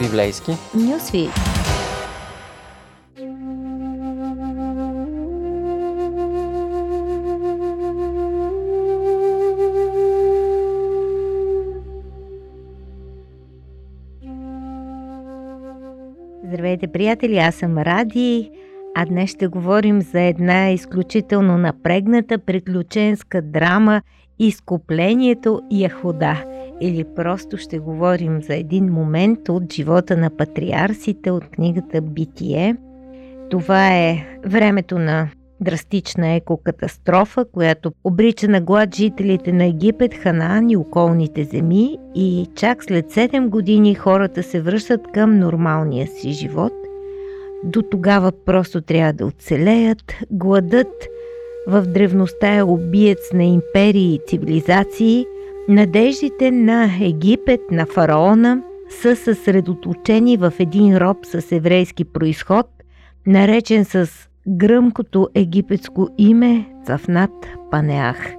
Библейски. Нюсви. Здравейте, приятели! Аз съм Ради, а днес ще говорим за една изключително напрегната приключенска драма Изкуплението Яхуда. Или просто ще говорим за един момент от живота на патриарсите от книгата Битие. Това е времето на драстична екокатастрофа, която обрича на глад жителите на Египет, Ханаан и околните земи и чак след 7 години хората се връщат към нормалния си живот. До тогава просто трябва да оцелеят. Гладът в древността е убиец на империи и цивилизации. Надеждите на Египет, на фараона, са съсредоточени в един роб с еврейски происход, наречен с гръмкото египетско име Цафнат Панеах.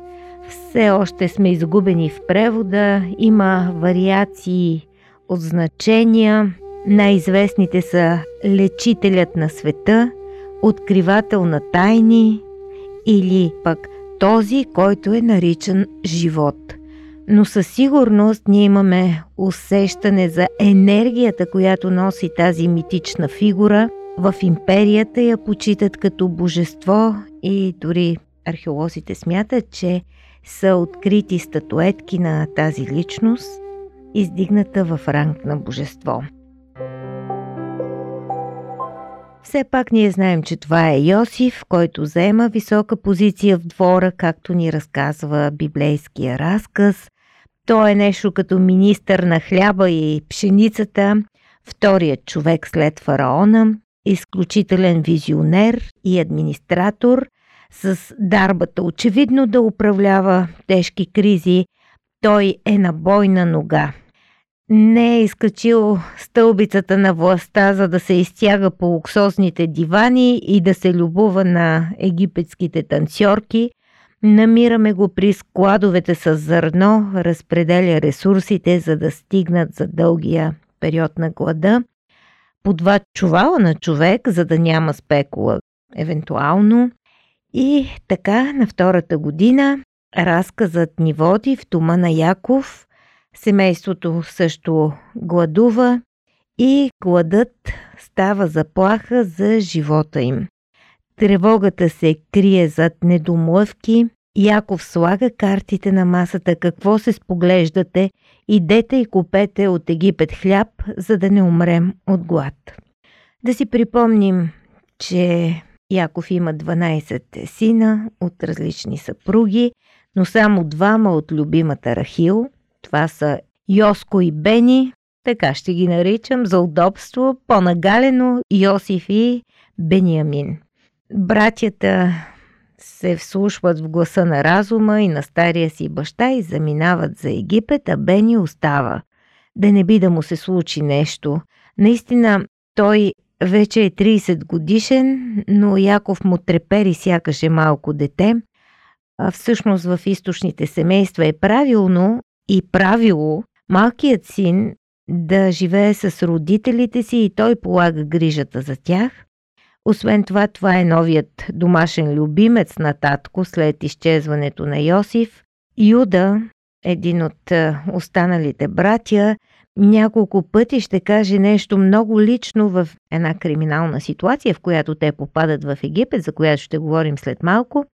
Все още сме изгубени в превода, има вариации от значения. Най-известните са Лечителят на света, Откривател на тайни или пък този, който е наричан живот. Но със сигурност ние имаме усещане за енергията, която носи тази митична фигура – в империята я почитат като божество и дори археолозите смятат, че са открити статуетки на тази личност, издигната в ранг на божество. Все пак ние знаем, че това е Йосиф, който заема висока позиция в двора, както ни разказва библейския разказ. Той е нещо като министър на хляба и пшеницата, вторият човек след фараона, изключителен визионер и администратор с дарбата очевидно да управлява тежки кризи, той е на бойна нога. Не е изкачил стълбицата на властта, за да се изтяга по луксозните дивани и да се любува на египетските танцорки. Намираме го при складовете с зърно, разпределя ресурсите, за да стигнат за дългия период на глада по два чувала на човек, за да няма спекула, евентуално. И така на втората година разказът ни води в дома на Яков. Семейството също гладува и гладът става заплаха за живота им. Тревогата се крие зад недомлъвки, Яков слага картите на масата какво се споглеждате, идете и купете от Египет хляб, за да не умрем от глад. Да си припомним, че Яков има 12 сина от различни съпруги, но само двама от любимата Рахил. Това са Йоско и Бени, така ще ги наричам за удобство, по-нагалено Йосиф и Бениамин. Братята се вслушват в гласа на разума и на стария си баща и заминават за Египет, а Бени остава. Да не би да му се случи нещо. Наистина, той вече е 30 годишен, но Яков му трепери сякаш е малко дете. А всъщност в източните семейства е правилно и правило малкият син да живее с родителите си и той полага грижата за тях – освен това, това е новият домашен любимец на татко след изчезването на Йосиф. Юда, един от е, останалите братя, няколко пъти ще каже нещо много лично в една криминална ситуация, в която те попадат в Египет, за която ще говорим след малко.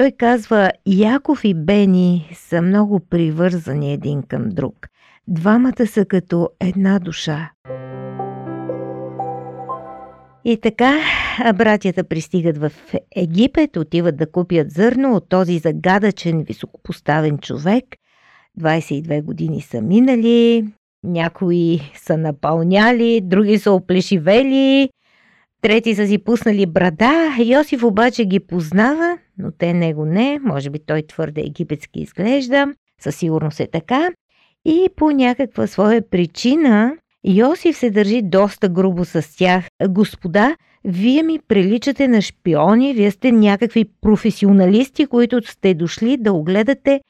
Той казва, Яков и Бени са много привързани един към друг. Двамата са като една душа. И така, братята пристигат в Египет, отиват да купят зърно от този загадъчен, високопоставен човек. 22 години са минали, някои са напълняли, други са оплешивели, трети са си пуснали брада. Йосиф обаче ги познава, но те него не, може би той твърде египетски изглежда, със сигурност е така. И по някаква своя причина Йосиф се държи доста грубо с тях. Господа, вие ми приличате на шпиони, вие сте някакви професионалисти, които сте дошли да огледате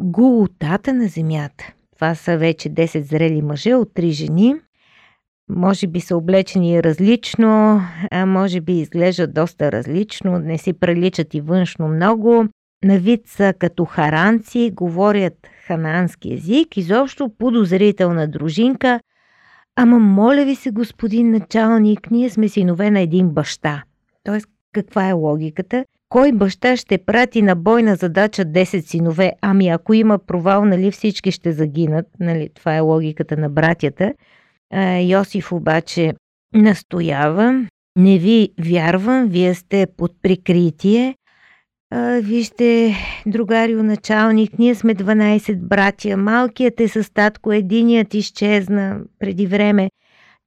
голотата на земята. Това са вече 10 зрели мъже от три жени. Може би са облечени различно, а може би изглеждат доста различно, не си приличат и външно много. На вид са като харанци, говорят ханаански език, изобщо подозрителна дружинка. Ама моля ви се, господин началник, ние сме синове на един баща. Тоест, каква е логиката? Кой баща ще прати на бойна задача 10 синове? Ами ако има провал, нали всички ще загинат? Нали, това е логиката на братята. Йосиф обаче настоява, не ви вярвам, вие сте под прикритие. Вижте, другарио началник, ние сме 12 братя, малкият е с татко, единият изчезна преди време.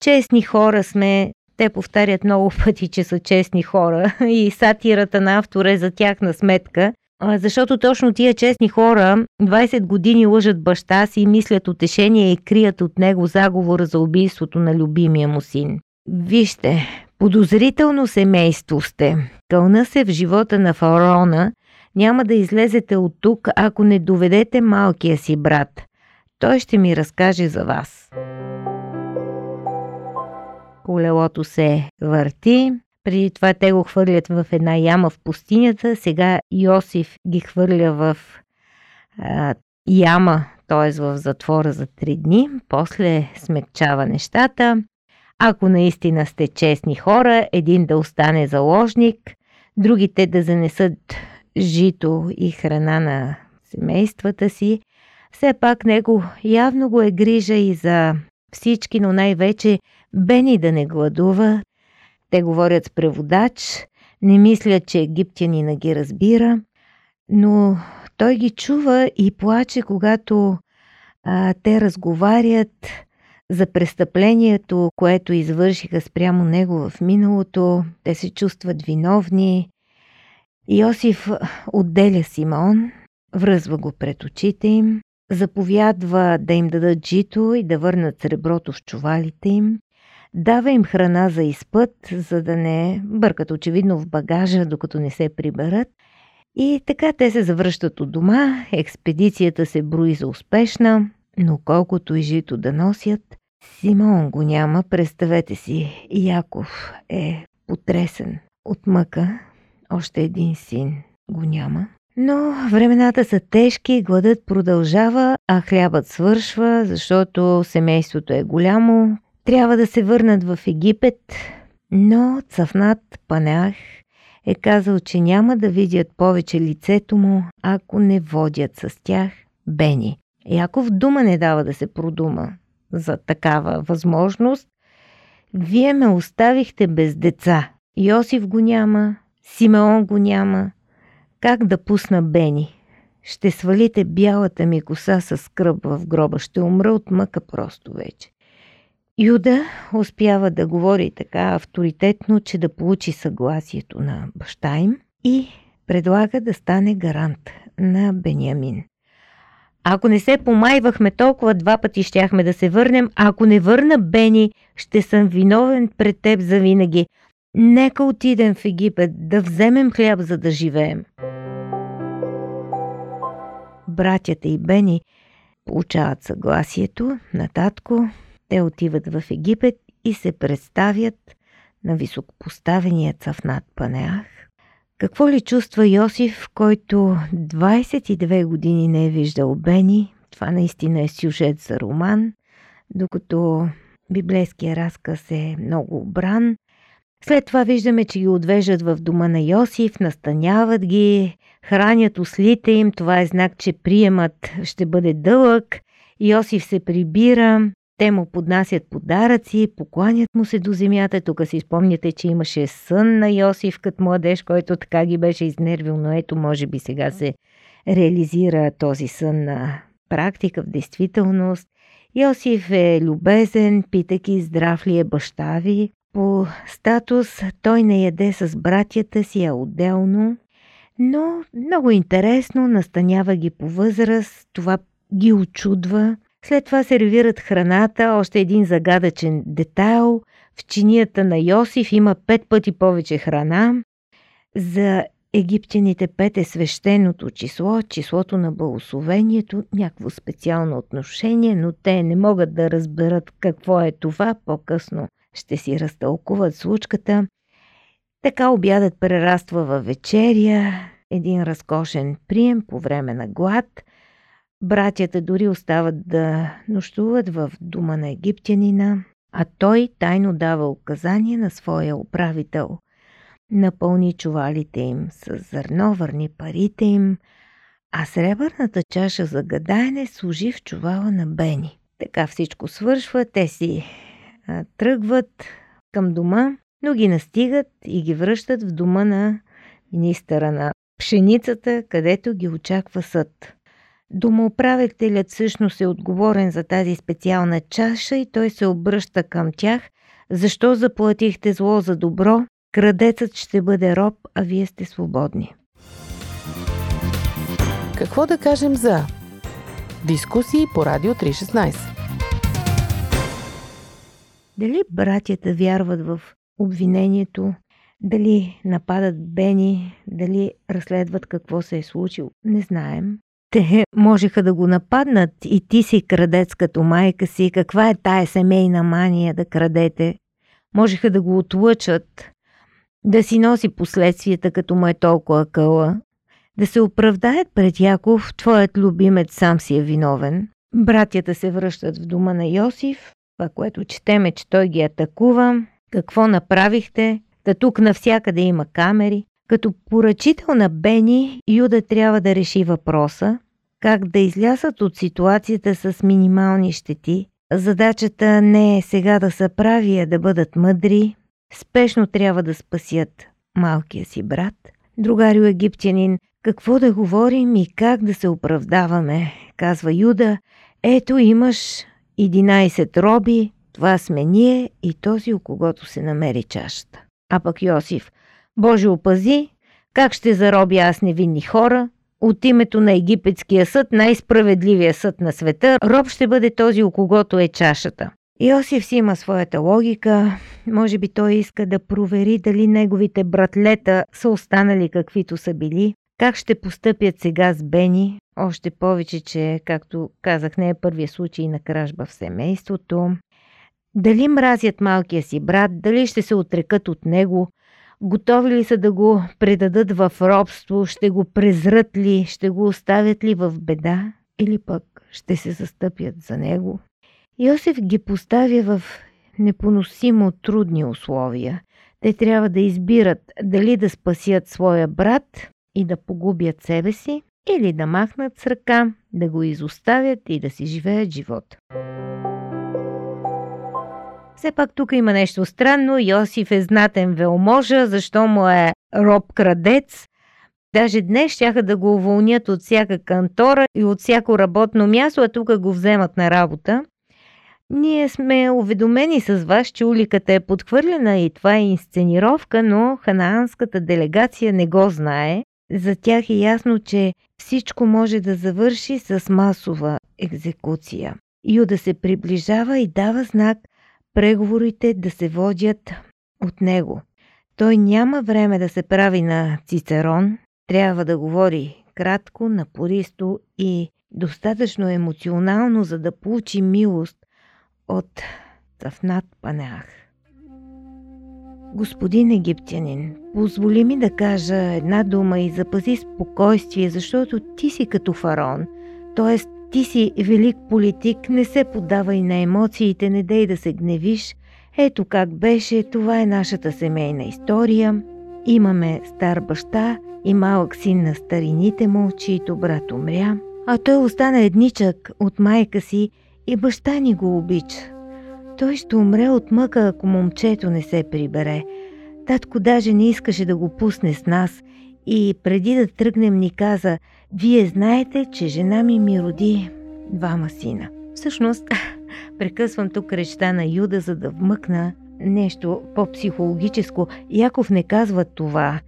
Честни хора сме, те повтарят много пъти, че са честни хора и сатирата на автора е за тяхна сметка – защото точно тия честни хора 20 години лъжат баща си мислят утешение и крият от него заговора за убийството на любимия му син. Вижте, подозрително семейство сте. Кълна се в живота на фараона, няма да излезете от тук, ако не доведете малкия си брат. Той ще ми разкаже за вас. Колелото се върти, преди това те го хвърлят в една яма в пустинята, сега Йосиф ги хвърля в а, яма, т.е. в затвора за три дни, после смекчава нещата. Ако наистина сте честни хора, един да остане заложник, другите да занесат жито и храна на семействата си, все пак него явно го е грижа и за всички, но най-вече Бени да не гладува, те говорят с преводач, не мислят, че египтянина ги разбира, но той ги чува и плаче, когато а, те разговарят за престъплението, което извършиха спрямо него в миналото. Те се чувстват виновни. Йосиф отделя Симон, връзва го пред очите им, заповядва да им дадат жито и да върнат среброто в чувалите им. Дава им храна за изпът, за да не бъркат очевидно в багажа, докато не се приберат. И така те се завръщат от дома, експедицията се брои за успешна, но колкото и жито да носят, Симон го няма, представете си, Яков е потресен от мъка, още един син го няма. Но времената са тежки, гладът продължава, а хлябът свършва, защото семейството е голямо, трябва да се върнат в Египет, но Цъфнат Панеах е казал, че няма да видят повече лицето му, ако не водят с тях Бени. Яков дума не дава да се продума за такава възможност. Вие ме оставихте без деца. Йосиф го няма, Симеон го няма. Как да пусна Бени? Ще свалите бялата ми коса с скръб в гроба. Ще умра от мъка просто вече. Юда успява да говори така авторитетно, че да получи съгласието на баща им и предлага да стане гарант на Бениамин. Ако не се помайвахме толкова, два пъти щяхме да се върнем, ако не върна Бени, ще съм виновен пред теб за винаги. Нека отидем в Египет, да вземем хляб, за да живеем. Братята и Бени получават съгласието на татко, те отиват в Египет и се представят на високопоставения цъфнат Панеах. Какво ли чувства Йосиф, който 22 години не е виждал Бени? Това наистина е сюжет за роман, докато библейския разказ е много обран. След това виждаме, че ги отвеждат в дома на Йосиф, настаняват ги, хранят ослите им, това е знак, че приемат ще бъде дълъг. Йосиф се прибира, те му поднасят подаръци, покланят му се до земята. Тук си спомняте, че имаше сън на Йосиф като младеж, който така ги беше изнервил, но ето може би сега се реализира този сън на практика, в действителност. Йосиф е любезен, питайки здрав ли е баща ви. По статус той не яде с братята си, а отделно. Но много интересно, настанява ги по възраст, това ги очудва. След това сервират храната, още един загадъчен детайл. В чинията на Йосиф има пет пъти повече храна. За египтяните пет е свещеното число, числото на благословението, някакво специално отношение, но те не могат да разберат какво е това, по-късно ще си разтълкуват случката. Така обядът прераства във вечеря, един разкошен прием по време на глад. Братята дори остават да нощуват в дома на египтянина, а той тайно дава указания на своя управител. Напълни чувалите им с зърно, върни парите им, а сребърната чаша за гадаене служи в чувала на Бени. Така всичко свършва, те си а, тръгват към дома, но ги настигат и ги връщат в дома на министъра на пшеницата, където ги очаква съд. Домоуправителят всъщност е отговорен за тази специална чаша и той се обръща към тях. Защо заплатихте зло за добро? Крадецът ще бъде роб, а вие сте свободни. Какво да кажем за дискусии по Радио 316? Дали братята вярват в обвинението, дали нападат Бени, дали разследват какво се е случило, не знаем. Те можеха да го нападнат и ти си крадец като майка си. Каква е тая семейна мания да крадете? Можеха да го отлъчат, да си носи последствията, като му е толкова къла, да се оправдаят пред Яков, твоят любимец сам си е виновен. Братята се връщат в дома на Йосиф, това, което четеме, че той ги атакува. Какво направихте? Та тук навсякъде има камери. Като поръчител на Бени, Юда трябва да реши въпроса как да излязат от ситуацията с минимални щети. Задачата не е сега да се прави, а да бъдат мъдри. Спешно трябва да спасят малкия си брат. Другарио египтянин, какво да говорим и как да се оправдаваме, казва Юда. Ето имаш 11 роби, това сме ние и този, у когото се намери чашата. А пък Йосиф, Боже опази, как ще зароби аз невинни хора? От името на египетския съд, най-справедливия съд на света, роб ще бъде този, у когото е чашата. Йосиф си има своята логика. Може би той иска да провери дали неговите братлета са останали каквито са били. Как ще постъпят сега с Бени? Още повече, че, както казах, не е първия случай на кражба в семейството. Дали мразят малкия си брат, дали ще се отрекат от него, готови ли са да го предадат в робство, ще го презрат ли, ще го оставят ли в беда или пък ще се застъпят за него. Йосиф ги поставя в непоносимо трудни условия. Те трябва да избират дали да спасят своя брат и да погубят себе си, или да махнат с ръка, да го изоставят и да си живеят живота. Все пак тук има нещо странно. Йосиф е знатен велможа, защо му е роб-крадец. Даже днес щяха да го уволнят от всяка кантора и от всяко работно място, а тук го вземат на работа. Ние сме уведомени с вас, че уликата е подхвърлена и това е инсценировка, но ханаанската делегация не го знае. За тях е ясно, че всичко може да завърши с масова екзекуция. Юда се приближава и дава знак преговорите да се водят от него. Той няма време да се прави на Цицерон, трябва да говори кратко, напористо и достатъчно емоционално, за да получи милост от Тафнат Панеах. Господин египтянин, позволи ми да кажа една дума и запази спокойствие, защото ти си като фараон, т.е. ти си велик политик, не се подавай на емоциите, не дей да се гневиш. Ето как беше, това е нашата семейна история. Имаме стар баща и малък син на старините му, чието брат умря, а той остана едничък от майка си и баща ни го обича. Той ще умре от мъка, ако момчето не се прибере. Татко даже не искаше да го пусне с нас и преди да тръгнем ни каза «Вие знаете, че жена ми ми роди двама сина». Всъщност, прекъсвам тук речта на Юда, за да вмъкна нещо по-психологическо. Яков не казва това.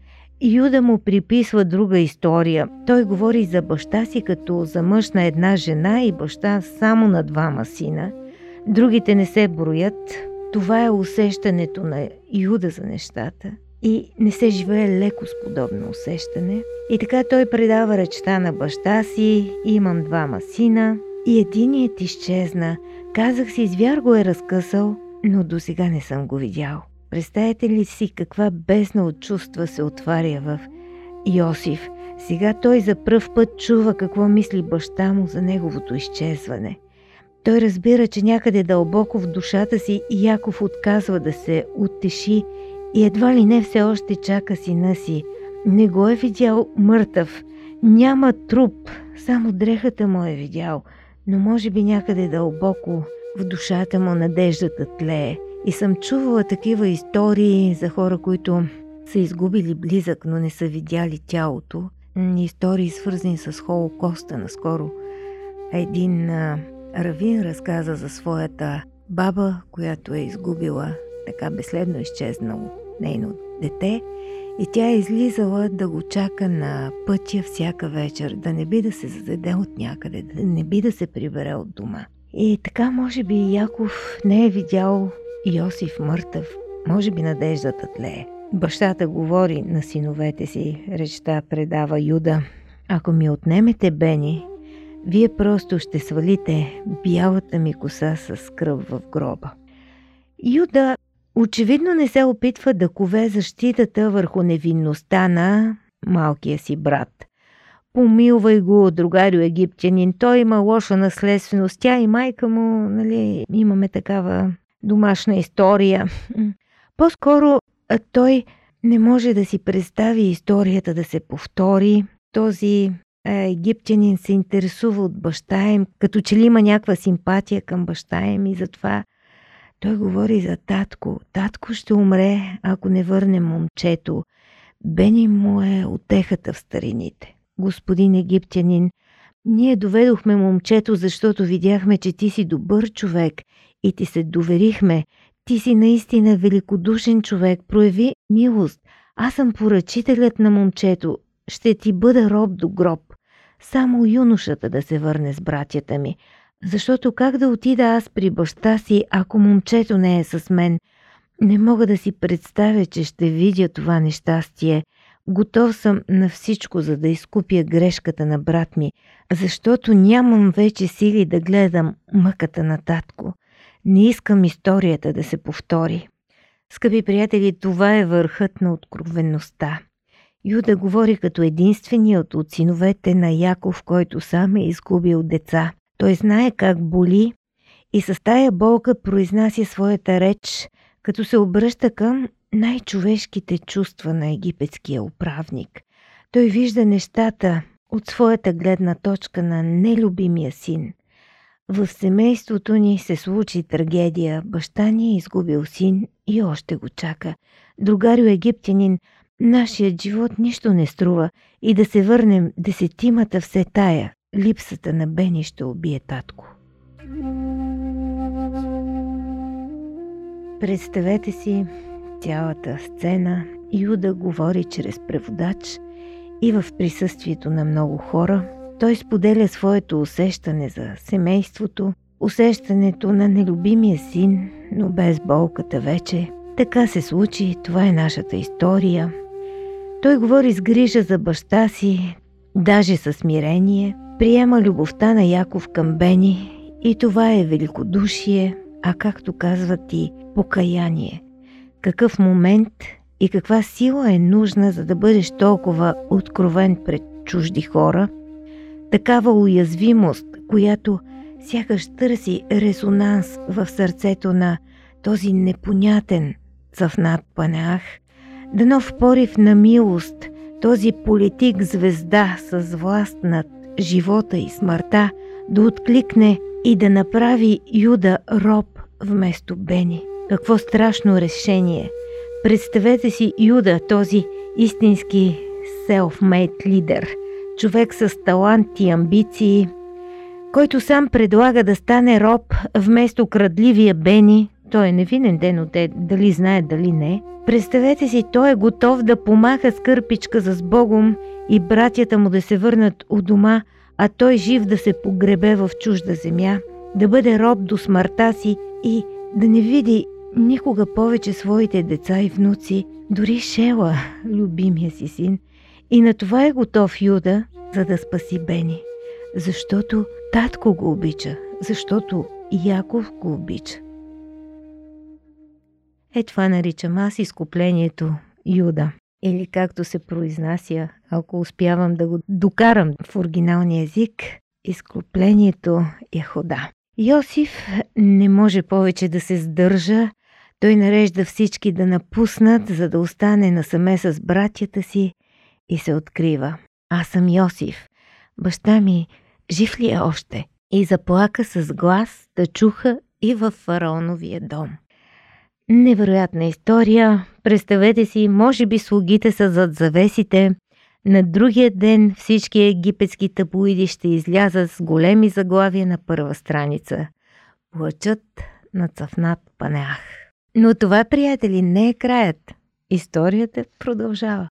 Юда му приписва друга история. Той говори за баща си като за мъж на една жена и баща само на двама сина – Другите не се броят. Това е усещането на Юда за нещата. И не се живее леко с подобно усещане. И така той предава речта на баща си, имам двама сина и единият изчезна. Казах си, звяр го е разкъсал, но до сега не съм го видял. Представете ли си каква бездна от чувства се отваря в Йосиф? Сега той за пръв път чува какво мисли баща му за неговото изчезване. Той разбира, че някъде дълбоко в душата си Яков отказва да се утеши и едва ли не все още чака сина си. Не го е видял мъртъв. Няма труп, само дрехата му е видял, но може би някъде дълбоко в душата му надеждата тлее. И съм чувала такива истории за хора, които са изгубили близък, но не са видяли тялото. Истории свързани с Холокоста наскоро. Един а, равин разказа за своята баба, която е изгубила така безследно изчезнало нейно дете и тя е излизала да го чака на пътя всяка вечер, да не би да се зададе от някъде, да не би да се прибере от дома. И така, може би, Яков не е видял Йосиф мъртъв, може би надеждата тлее. Бащата говори на синовете си, речта предава Юда. Ако ми отнемете Бени, вие просто ще свалите бялата ми коса с кръв в гроба. Юда очевидно не се опитва да кове защитата върху невинността на малкия си брат. Помилвай го, другарю египтянин, той има лоша наследственост, тя и майка му, нали, имаме такава домашна история. По-скоро той не може да си представи историята да се повтори. Този египтянин се интересува от баща им, като че ли има някаква симпатия към баща им и затова той говори за татко. Татко ще умре, ако не върне момчето. Бени му е отехата в старините. Господин египтянин, ние доведохме момчето, защото видяхме, че ти си добър човек и ти се доверихме. Ти си наистина великодушен човек, прояви милост. Аз съм поръчителят на момчето. Ще ти бъда роб до гроб. Само юношата да се върне с братята ми. Защото как да отида аз при баща си, ако момчето не е с мен? Не мога да си представя, че ще видя това нещастие. Готов съм на всичко, за да изкупя грешката на брат ми, защото нямам вече сили да гледам мъката на татко. Не искам историята да се повтори. Скъпи приятели, това е върхът на откровенността. Юда говори като единственият от синовете на Яков, който сам е изгубил деца. Той знае как боли и с тая болка произнася своята реч, като се обръща към най-човешките чувства на египетския управник. Той вижда нещата от своята гледна точка на нелюбимия син. В семейството ни се случи трагедия. Баща ни е изгубил син и още го чака. Другарю египтянин, нашият живот нищо не струва и да се върнем десетимата все тая. Липсата на Бени ще убие татко. Представете си цялата сцена. Юда говори чрез преводач и в присъствието на много хора. Той споделя своето усещане за семейството, усещането на нелюбимия син, но без болката вече. Така се случи, това е нашата история. Той говори с грижа за баща си, даже със смирение – приема любовта на Яков към Бени и това е великодушие, а както казват и покаяние. Какъв момент и каква сила е нужна, за да бъдеш толкова откровен пред чужди хора, такава уязвимост, която сякаш търси резонанс в сърцето на този непонятен цъфнат панеах, да нов порив на милост, този политик звезда с власт над живота и смъртта, да откликне и да направи Юда роб вместо Бени. Какво страшно решение! Представете си Юда, този истински self-made лидер, човек с талант и амбиции, който сам предлага да стане роб вместо крадливия Бени, той е невинен ден от те, дали знае, дали не. Представете си, той е готов да помаха с кърпичка за Богом и братята му да се върнат у дома, а той жив да се погребе в чужда земя, да бъде роб до смъртта си и да не види никога повече своите деца и внуци, дори Шела, любимия си син. И на това е готов Юда, за да спаси Бени. Защото татко го обича, защото Яков го обича. Е това наричам аз изкуплението Юда. Или както се произнася, ако успявам да го докарам в оригиналния език, изкуплението е хода. Йосиф не може повече да се сдържа. Той нарежда всички да напуснат, за да остане насаме с братята си и се открива. Аз съм Йосиф. Баща ми жив ли е още? И заплака с глас да чуха и във фараоновия дом. Невероятна история. Представете си, може би слугите са зад завесите. На другия ден всички египетски таблоиди ще излязат с големи заглавия на първа страница. Плачат на цъфнат панеах. Но това, приятели, не е краят. Историята продължава.